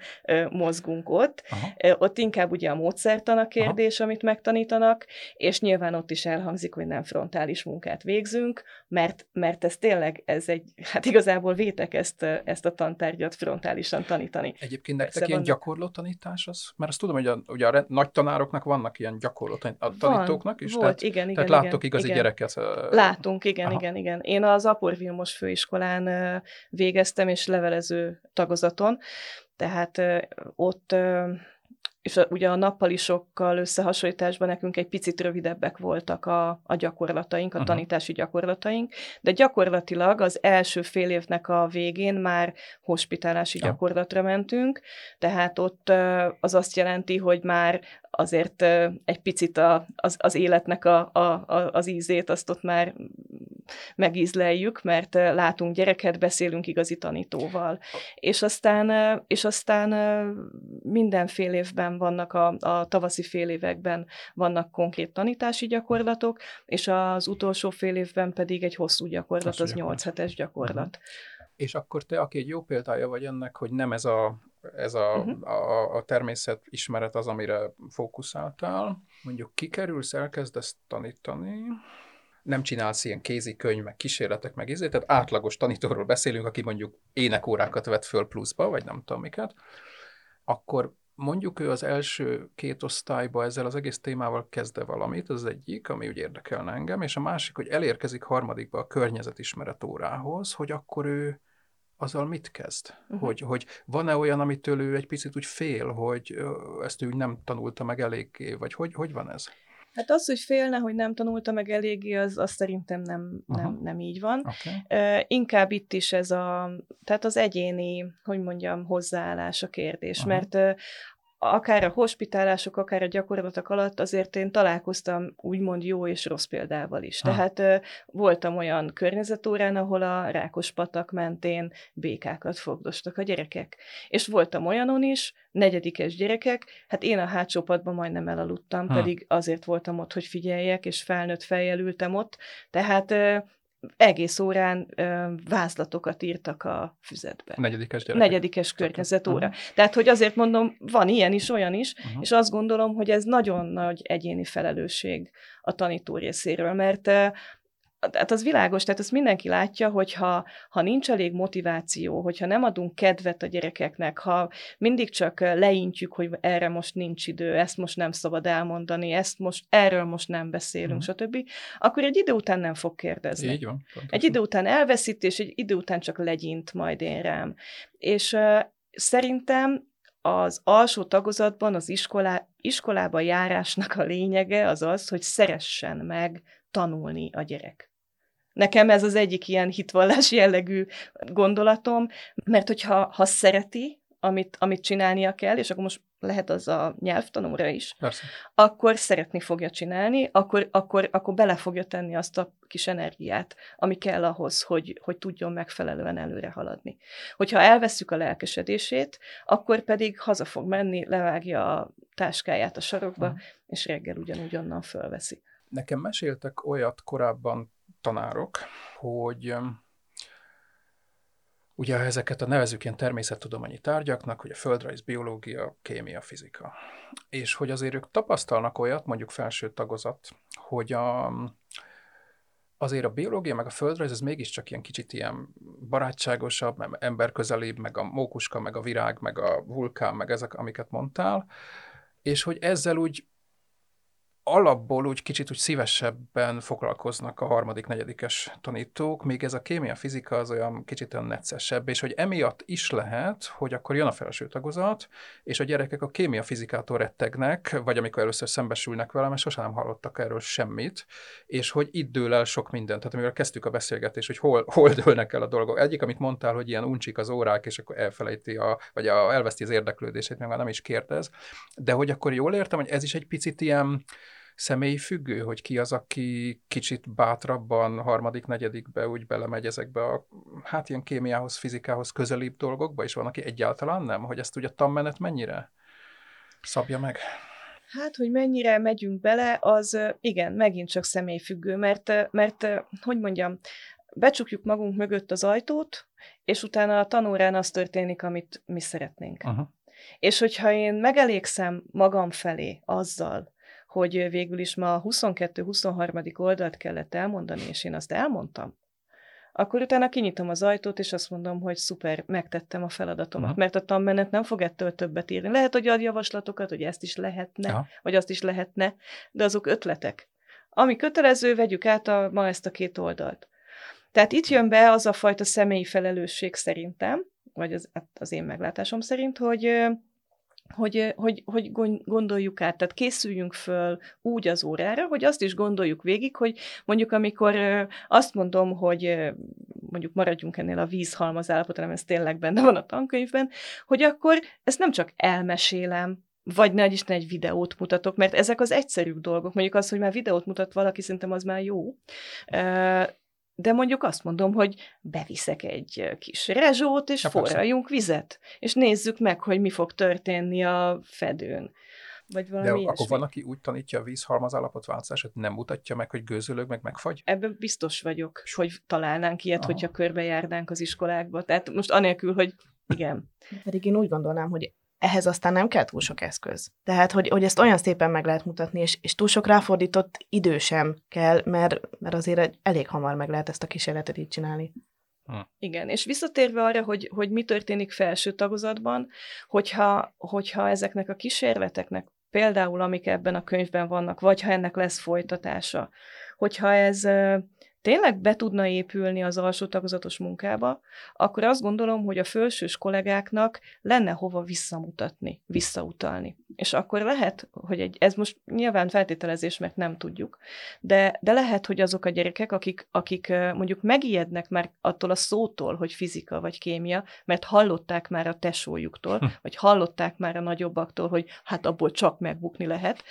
mozgunk ott. Aha. Ott inkább ugye a módszertan a kérdés, Aha. amit megtanítanak, és nyilván ott is elhangzik, hogy nem frontális munkát végzünk, mert, mert ez tényleg, ez egy, hát igazából vétek ezt, ezt a tantárgyat frontálisan tanítani. Egyébként nektek Persze ilyen van... gyakorló tanítás az? Mert azt tudom, hogy a, ugye a nagy tanároknak vannak ilyen gyakorló tanítóknak is? Volt, tehát, igen, igen. Tehát láttok igen, igazi igen. gyereket? Látunk, igen, Aha. igen, igen. Én az Apor Vilmos főiskolán végeztem, és levelező tagozaton, tehát ott és ugye a nappalisokkal összehasonlításban nekünk egy picit rövidebbek voltak a, a gyakorlataink, a tanítási gyakorlataink, de gyakorlatilag az első fél évnek a végén már hospitálási ja. gyakorlatra mentünk, tehát ott az azt jelenti, hogy már azért egy picit a, az, az életnek a, a, a, az ízét, azt ott már megízleljük, mert látunk gyereket, beszélünk igazi tanítóval. És aztán, és aztán minden fél évben vannak, a, a tavaszi fél években vannak konkrét tanítási gyakorlatok, és az utolsó fél évben pedig egy hosszú gyakorlat, hosszú az gyakorlat. 8 hetes gyakorlat. Uh-huh. És akkor te, aki egy jó példája vagy ennek, hogy nem ez a ez a, uh-huh. a, a természet ismeret az, amire fókuszáltál. Mondjuk kikerülsz, elkezdesz tanítani, nem csinálsz ilyen kézikönyv, meg kísérletek, meg izé, tehát átlagos tanítóról beszélünk, aki mondjuk énekórákat vett föl pluszba, vagy nem tudom miket, akkor mondjuk ő az első két osztályba ezzel az egész témával kezde valamit, az egyik, ami úgy érdekelne engem, és a másik, hogy elérkezik harmadikba a környezetismeret órához, hogy akkor ő azzal mit kezd? Uh-huh. Hogy, hogy van-e olyan, amitől ő egy picit úgy fél, hogy ezt ő nem tanulta meg eléggé, vagy hogy, hogy van ez? Hát az, hogy félne, hogy nem tanulta meg eléggé, az, az szerintem nem, nem, nem így van. Okay. Uh, inkább itt is ez a, tehát az egyéni, hogy mondjam, hozzáállás a kérdés, uh-huh. mert uh, akár a hospitálások, akár a gyakorlatok alatt azért én találkoztam úgymond jó és rossz példával is. Ha. Tehát uh, voltam olyan környezetórán, ahol a rákos patak mentén békákat fogdostak a gyerekek. És voltam olyanon is, negyedikes gyerekek, hát én a hátsó padban majdnem elaludtam, ha. pedig azért voltam ott, hogy figyeljek, és felnőtt fejjel ültem ott. Tehát uh, egész órán ö, vázlatokat írtak a füzetbe. Negyedikes gyerekek. Negyedikes környezetóra. Uh-huh. Tehát, hogy azért mondom, van ilyen is, olyan is, uh-huh. és azt gondolom, hogy ez nagyon nagy egyéni felelősség a tanító részéről, mert tehát az világos, tehát azt mindenki látja, hogy ha, ha nincs elég motiváció, hogyha nem adunk kedvet a gyerekeknek, ha mindig csak leintjük, hogy erre most nincs idő, ezt most nem szabad elmondani, ezt most, erről most nem beszélünk, mm. stb., akkor egy idő után nem fog kérdezni. Így van. Pontosan. Egy idő után elveszít, és egy idő után csak legyint majd én rám. És uh, szerintem az alsó tagozatban az iskolá, iskolába járásnak a lényege az az, hogy szeressen meg tanulni a gyerek. Nekem ez az egyik ilyen hitvallás jellegű gondolatom, mert hogyha ha szereti, amit, amit csinálnia kell, és akkor most lehet az a nyelvtanóra is, Persze. akkor szeretni fogja csinálni, akkor, akkor, akkor bele fogja tenni azt a kis energiát, ami kell ahhoz, hogy, hogy tudjon megfelelően előre haladni. Hogyha elveszük a lelkesedését, akkor pedig haza fog menni, levágja a táskáját a sarokba, uh-huh. és reggel ugyanúgy onnan fölveszi. Nekem meséltek olyat korábban tanárok, hogy ugye ezeket a nevezük ilyen természettudományi tárgyaknak, hogy a földrajz, biológia, kémia, fizika. És hogy azért ők tapasztalnak olyat, mondjuk felső tagozat, hogy a, azért a biológia meg a földrajz, ez mégiscsak ilyen kicsit ilyen barátságosabb, emberközelibb, meg a mókuska, meg a virág, meg a vulkán, meg ezek, amiket mondtál, és hogy ezzel úgy alapból úgy kicsit úgy szívesebben foglalkoznak a harmadik, negyedikes tanítók, még ez a kémia, fizika az olyan kicsit olyan neccesebb, és hogy emiatt is lehet, hogy akkor jön a felső tagozat, és a gyerekek a kémia, fizikától rettegnek, vagy amikor először szembesülnek vele, mert sosem nem hallottak erről semmit, és hogy itt dől el sok mindent. Tehát amikor kezdtük a beszélgetést, hogy hol, hol dőlnek el a dolgok. Egyik, amit mondtál, hogy ilyen uncsik az órák, és akkor elfelejti, a, vagy a, elveszti az érdeklődését, meg már nem is kérdez, de hogy akkor jól értem, hogy ez is egy picit ilyen, személyi függő, hogy ki az, aki kicsit bátrabban harmadik, negyedikbe úgy belemegy ezekbe a, hát ilyen kémiához, fizikához közelibb dolgokba, és van, aki egyáltalán nem, hogy ezt ugye a tanmenet mennyire szabja meg? Hát, hogy mennyire megyünk bele, az igen, megint csak személyfüggő, mert, mert hogy mondjam, becsukjuk magunk mögött az ajtót, és utána a tanórán az történik, amit mi szeretnénk. Uh-huh. És hogyha én megelégszem magam felé azzal, hogy végül is ma 22-23. oldalt kellett elmondani, és én azt elmondtam, akkor utána kinyitom az ajtót, és azt mondom, hogy szuper, megtettem a feladatomat, uh-huh. mert a tanmenet nem fog ettől többet írni. Lehet, hogy ad javaslatokat, hogy ezt is lehetne, uh-huh. vagy azt is lehetne, de azok ötletek. Ami kötelező, vegyük át a, ma ezt a két oldalt. Tehát itt jön be az a fajta személyi felelősség szerintem, vagy az, hát az én meglátásom szerint, hogy hogy, hogy, hogy gondoljuk át, tehát készüljünk föl úgy az órára, hogy azt is gondoljuk végig, hogy mondjuk amikor azt mondom, hogy mondjuk maradjunk ennél a vízhalmaz állapotban, ez tényleg benne van a tankönyvben, hogy akkor ezt nem csak elmesélem, vagy ne Isten egy videót mutatok, mert ezek az egyszerűbb dolgok. Mondjuk az, hogy már videót mutat valaki, szerintem az már jó. De mondjuk azt mondom, hogy beviszek egy kis rezsót, és forraljunk vizet, és nézzük meg, hogy mi fog történni a fedőn. Vagy valami De ilyesmi. akkor van, aki úgy tanítja a vízhalmaz állapotváltozását, nem mutatja meg, hogy gőzölög, meg megfagy? Ebben biztos vagyok, hogy találnánk ilyet, Aha. hogyha körbejárnánk az iskolákba. Tehát most anélkül, hogy igen. Pedig én úgy gondolnám, hogy ehhez aztán nem kell túl sok eszköz. Tehát, hogy, hogy ezt olyan szépen meg lehet mutatni, és, és túl sok ráfordított idő sem kell, mert, mert azért elég hamar meg lehet ezt a kísérletet így csinálni. Hm. Igen, és visszatérve arra, hogy, hogy mi történik felső tagozatban, hogyha, hogyha ezeknek a kísérleteknek, például amik ebben a könyvben vannak, vagy ha ennek lesz folytatása, hogyha ez tényleg be tudna épülni az alsó tagozatos munkába, akkor azt gondolom, hogy a felsős kollégáknak lenne hova visszamutatni, visszautalni. És akkor lehet, hogy egy, ez most nyilván feltételezés, mert nem tudjuk, de, de lehet, hogy azok a gyerekek, akik, akik mondjuk megijednek már attól a szótól, hogy fizika vagy kémia, mert hallották már a tesójuktól, hm. vagy hallották már a nagyobbaktól, hogy hát abból csak megbukni lehet,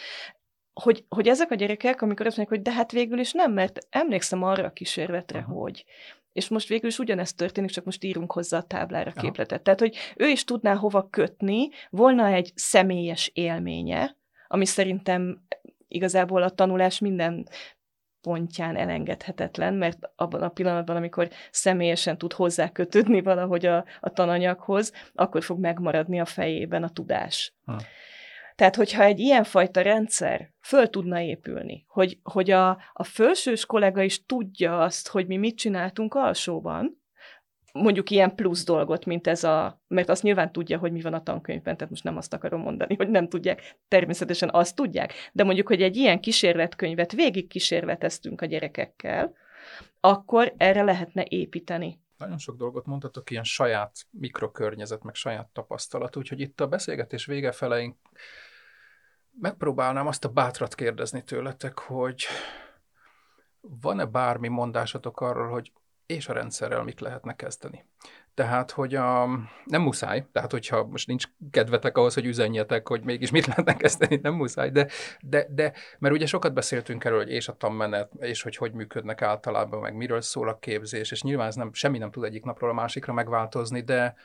hogy, hogy ezek a gyerekek, amikor azt mondják, hogy de hát végül is nem, mert emlékszem arra a kísérletre, uh-huh. hogy. És most végül is ugyanezt történik, csak most írunk hozzá a táblára uh-huh. képletet. Tehát, hogy ő is tudná hova kötni, volna egy személyes élménye, ami szerintem igazából a tanulás minden pontján elengedhetetlen, mert abban a pillanatban, amikor személyesen tud hozzákötődni valahogy a, a tananyaghoz, akkor fog megmaradni a fejében a tudás. Ha. Tehát, hogyha egy ilyenfajta rendszer föl tudna épülni, hogy, hogy a, a felsős kollega is tudja azt, hogy mi mit csináltunk alsóban, mondjuk ilyen plusz dolgot, mint ez a, mert azt nyilván tudja, hogy mi van a tankönyvben, tehát most nem azt akarom mondani, hogy nem tudják, természetesen azt tudják, de mondjuk, hogy egy ilyen kísérletkönyvet végig kísérleteztünk a gyerekekkel, akkor erre lehetne építeni. Nagyon sok dolgot mondhatok, ilyen saját mikrokörnyezet, meg saját tapasztalat, úgyhogy itt a beszélgetés vége feleink megpróbálnám azt a bátrat kérdezni tőletek, hogy van-e bármi mondásatok arról, hogy és a rendszerrel mit lehetne kezdeni. Tehát, hogy a, nem muszáj, tehát hogyha most nincs kedvetek ahhoz, hogy üzenjetek, hogy mégis mit <laughs> lehetne kezdeni, nem muszáj, de, de, de mert ugye sokat beszéltünk erről, hogy és a tanmenet, és hogy hogy működnek általában, meg miről szól a képzés, és nyilván ez nem, semmi nem tud egyik napról a másikra megváltozni, de,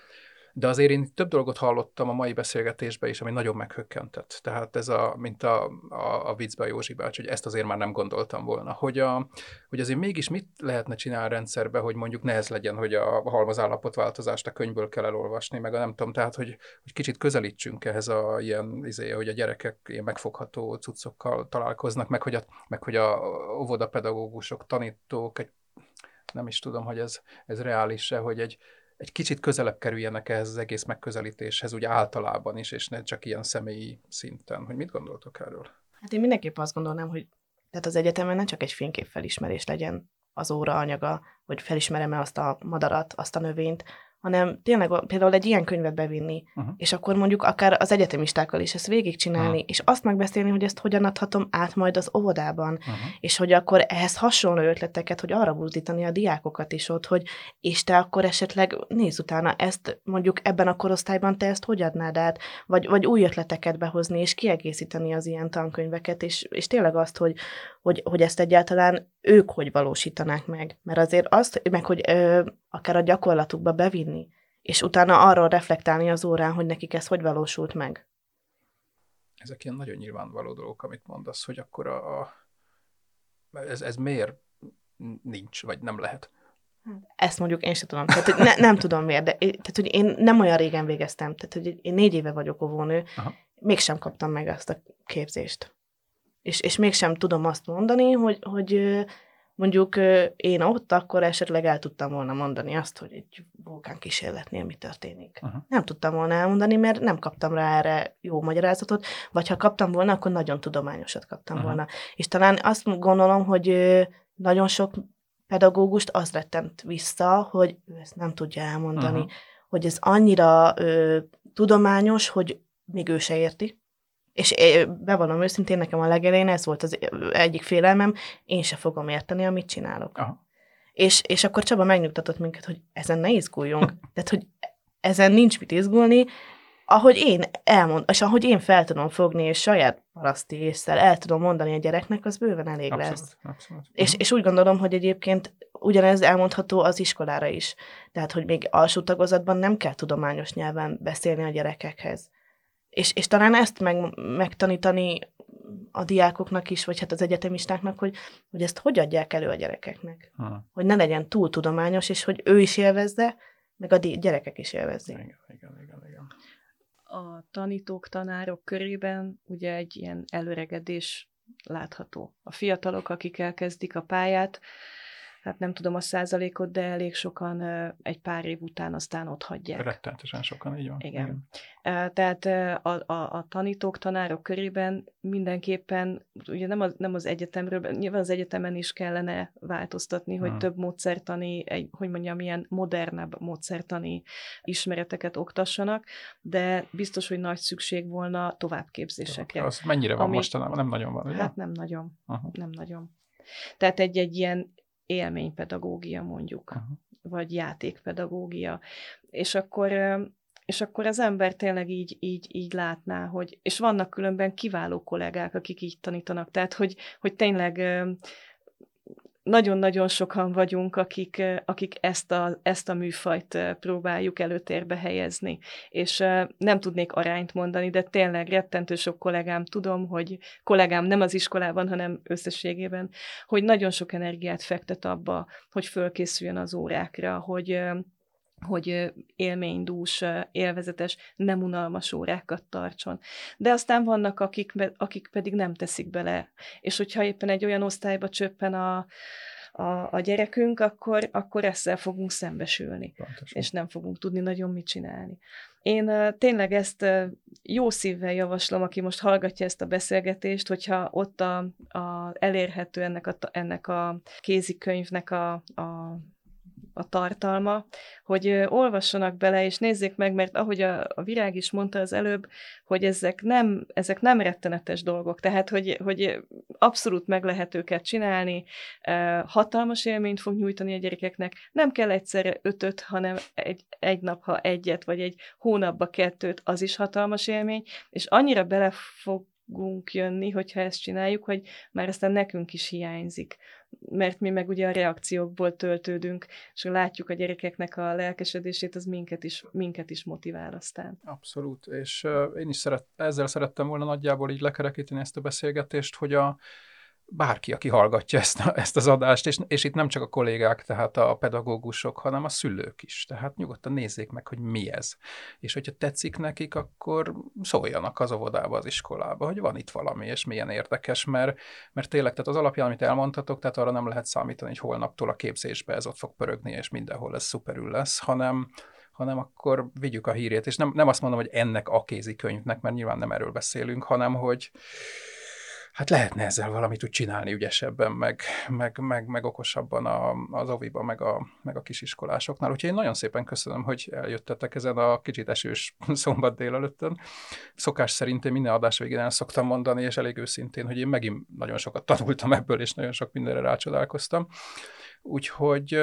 de azért én több dolgot hallottam a mai beszélgetésben is, ami nagyon meghökkentett. Tehát ez a, mint a, a, a viccbe a Józsi bács, hogy ezt azért már nem gondoltam volna. Hogy, a, hogy azért mégis mit lehetne csinálni a rendszerbe, hogy mondjuk nehez legyen, hogy a halmazállapot változást a könyvből kell elolvasni, meg a nem tudom, tehát hogy, hogy kicsit közelítsünk ehhez a ilyen, izé, hogy a gyerekek ilyen megfogható cuccokkal találkoznak, meg hogy a, meg hogy a óvodapedagógusok, tanítók, egy, nem is tudom, hogy ez, ez reális-e, hogy egy, egy kicsit közelebb kerüljenek ehhez az egész megközelítéshez, úgy általában is, és ne csak ilyen személyi szinten. Hogy mit gondoltok erről? Hát én mindenképp azt gondolnám, hogy tehát az egyetemen ne csak egy fénykép felismerés legyen az óra anyaga, hogy felismerem-e azt a madarat, azt a növényt, hanem tényleg például egy ilyen könyvet bevinni, uh-huh. és akkor mondjuk akár az egyetemistákkal is ezt végigcsinálni, uh-huh. és azt megbeszélni, hogy ezt hogyan adhatom át majd az óvodában, uh-huh. és hogy akkor ehhez hasonló ötleteket, hogy arra buzdítani a diákokat is ott, hogy és te akkor esetleg nézz utána ezt, mondjuk ebben a korosztályban te ezt hogy adnád át, vagy, vagy új ötleteket behozni, és kiegészíteni az ilyen tankönyveket, és, és tényleg azt, hogy, hogy, hogy ezt egyáltalán ők hogy valósítanák meg. Mert azért azt, meg hogy ö, akár a gyakorlatukba bevinni, és utána arról reflektálni az órán, hogy nekik ez hogy valósult meg. Ezek ilyen nagyon nyilvánvaló dolgok, amit mondasz, hogy akkor a, a ez, ez miért nincs, vagy nem lehet. Ezt mondjuk én sem tudom. Tehát, hogy ne, nem tudom miért, de tehát, hogy én nem olyan régen végeztem. Tehát, hogy én négy éve vagyok óvónő, Aha. mégsem kaptam meg azt a képzést. És, és mégsem tudom azt mondani, hogy, hogy mondjuk én ott akkor esetleg el tudtam volna mondani azt, hogy egy vulkán kísérletnél mi történik. Aha. Nem tudtam volna elmondani, mert nem kaptam rá erre jó magyarázatot, vagy ha kaptam volna, akkor nagyon tudományosat kaptam Aha. volna. És talán azt gondolom, hogy nagyon sok pedagógust az rettent vissza, hogy ő ezt nem tudja elmondani, Aha. hogy ez annyira ö, tudományos, hogy még ő se érti. És bevallom őszintén, nekem a legelején ez volt az egyik félelmem, én se fogom érteni, amit csinálok. Aha. És, és akkor Csaba megnyugtatott minket, hogy ezen ne izguljunk. <laughs> Tehát, hogy ezen nincs mit izgulni, ahogy én elmond, és ahogy én fel tudom fogni, és saját paraszti észre el tudom mondani a gyereknek, az bőven elég abszolút, lesz. Abszolút. És, és úgy gondolom, hogy egyébként ugyanez elmondható az iskolára is. Tehát, hogy még alsó tagozatban nem kell tudományos nyelven beszélni a gyerekekhez. És, és talán ezt meg, megtanítani a diákoknak is, vagy hát az egyetemistáknak, hogy, hogy ezt hogy adják elő a gyerekeknek. Ha. Hogy ne legyen túl tudományos, és hogy ő is élvezze, meg a gyerekek is élvezzék. Igen, igen, igen, igen. A tanítók, tanárok körében ugye egy ilyen előregedés látható. A fiatalok, akik elkezdik a pályát, hát nem tudom a százalékot, de elég sokan egy pár év után aztán ott hagyják. Rettenetesen sokan, így van. Igen. Igen. Tehát a, a, a tanítók, tanárok körében mindenképpen, ugye nem az, nem az egyetemről, nyilván az egyetemen is kellene változtatni, hogy hmm. több módszertani, egy, hogy mondjam, ilyen modernebb módszertani ismereteket oktassanak, de biztos, hogy nagy szükség volna továbbképzésekre. Az mennyire van ami, mostanában? Nem nagyon van, ugye? Hát nem nagyon. Uh-huh. Nem nagyon. Tehát egy-egy ilyen élménypedagógia mondjuk, uh-huh. vagy játékpedagógia. És akkor és akkor az ember tényleg így, így, így látná, hogy, és vannak különben kiváló kollégák, akik így tanítanak, tehát hogy, hogy tényleg nagyon-nagyon sokan vagyunk, akik, akik ezt, a, ezt a műfajt próbáljuk előtérbe helyezni. És nem tudnék arányt mondani, de tényleg rettentő sok kollégám, tudom, hogy kollégám nem az iskolában, hanem összességében, hogy nagyon sok energiát fektet abba, hogy fölkészüljön az órákra, hogy hogy élménydús, élvezetes, nem unalmas órákat tartson. De aztán vannak, akik, akik pedig nem teszik bele. És hogyha éppen egy olyan osztályba csöppen a, a, a gyerekünk, akkor, akkor ezzel fogunk szembesülni, Pontosan. és nem fogunk tudni nagyon mit csinálni. Én tényleg ezt jó szívvel javaslom, aki most hallgatja ezt a beszélgetést, hogyha ott a, a elérhető ennek a, ennek a kézikönyvnek a, a a tartalma, hogy olvassanak bele, és nézzék meg, mert ahogy a, a Virág is mondta az előbb, hogy ezek nem, ezek nem rettenetes dolgok, tehát hogy, hogy abszolút meg lehet őket csinálni, hatalmas élményt fog nyújtani a gyerekeknek, nem kell egyszerre ötöt, hanem egy, egy nap, ha egyet, vagy egy hónapba kettőt, az is hatalmas élmény, és annyira bele fog fogunk jönni, hogyha ezt csináljuk, hogy már aztán nekünk is hiányzik. Mert mi meg ugye a reakciókból töltődünk, és látjuk a gyerekeknek a lelkesedését, az minket is, minket is motivál aztán. Abszolút, és én is szeret, ezzel szerettem volna nagyjából így lekerekíteni ezt a beszélgetést, hogy a, bárki, aki hallgatja ezt, a, ezt az adást, és, és itt nem csak a kollégák, tehát a pedagógusok, hanem a szülők is. Tehát nyugodtan nézzék meg, hogy mi ez. És hogyha tetszik nekik, akkor szóljanak az óvodába, az iskolába, hogy van itt valami, és milyen érdekes, mert, mert tényleg, tehát az alapján, amit elmondhatok, tehát arra nem lehet számítani, hogy holnaptól a képzésbe ez ott fog pörögni, és mindenhol ez szuperül lesz, hanem, hanem akkor vigyük a hírét. És nem, nem azt mondom, hogy ennek a kézikönyvnek, mert nyilván nem erről beszélünk, hanem hogy hát lehetne ezzel valamit úgy csinálni ügyesebben, meg, meg, meg, meg okosabban a, az oviba, meg a, meg a kisiskolásoknál. Úgyhogy én nagyon szépen köszönöm, hogy eljöttetek ezen a kicsit esős <laughs> szombat délelőttön. Szokás szerint én minden adás végén el szoktam mondani, és elég őszintén, hogy én megint nagyon sokat tanultam ebből, és nagyon sok mindenre rácsodálkoztam. Úgyhogy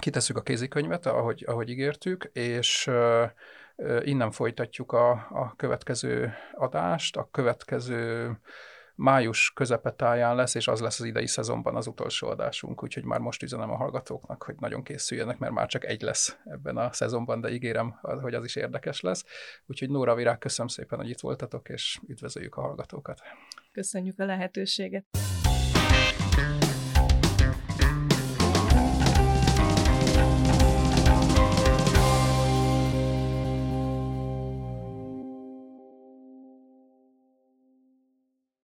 kitesszük a kézikönyvet, ahogy, ahogy ígértük, és Innen folytatjuk a, a következő adást, a következő május közepetáján lesz, és az lesz az idei szezonban az utolsó adásunk, úgyhogy már most üzenem a hallgatóknak, hogy nagyon készüljenek, mert már csak egy lesz ebben a szezonban, de ígérem, hogy az is érdekes lesz. Úgyhogy Nóra Virág, köszönöm szépen, hogy itt voltatok, és üdvözöljük a hallgatókat. Köszönjük a lehetőséget.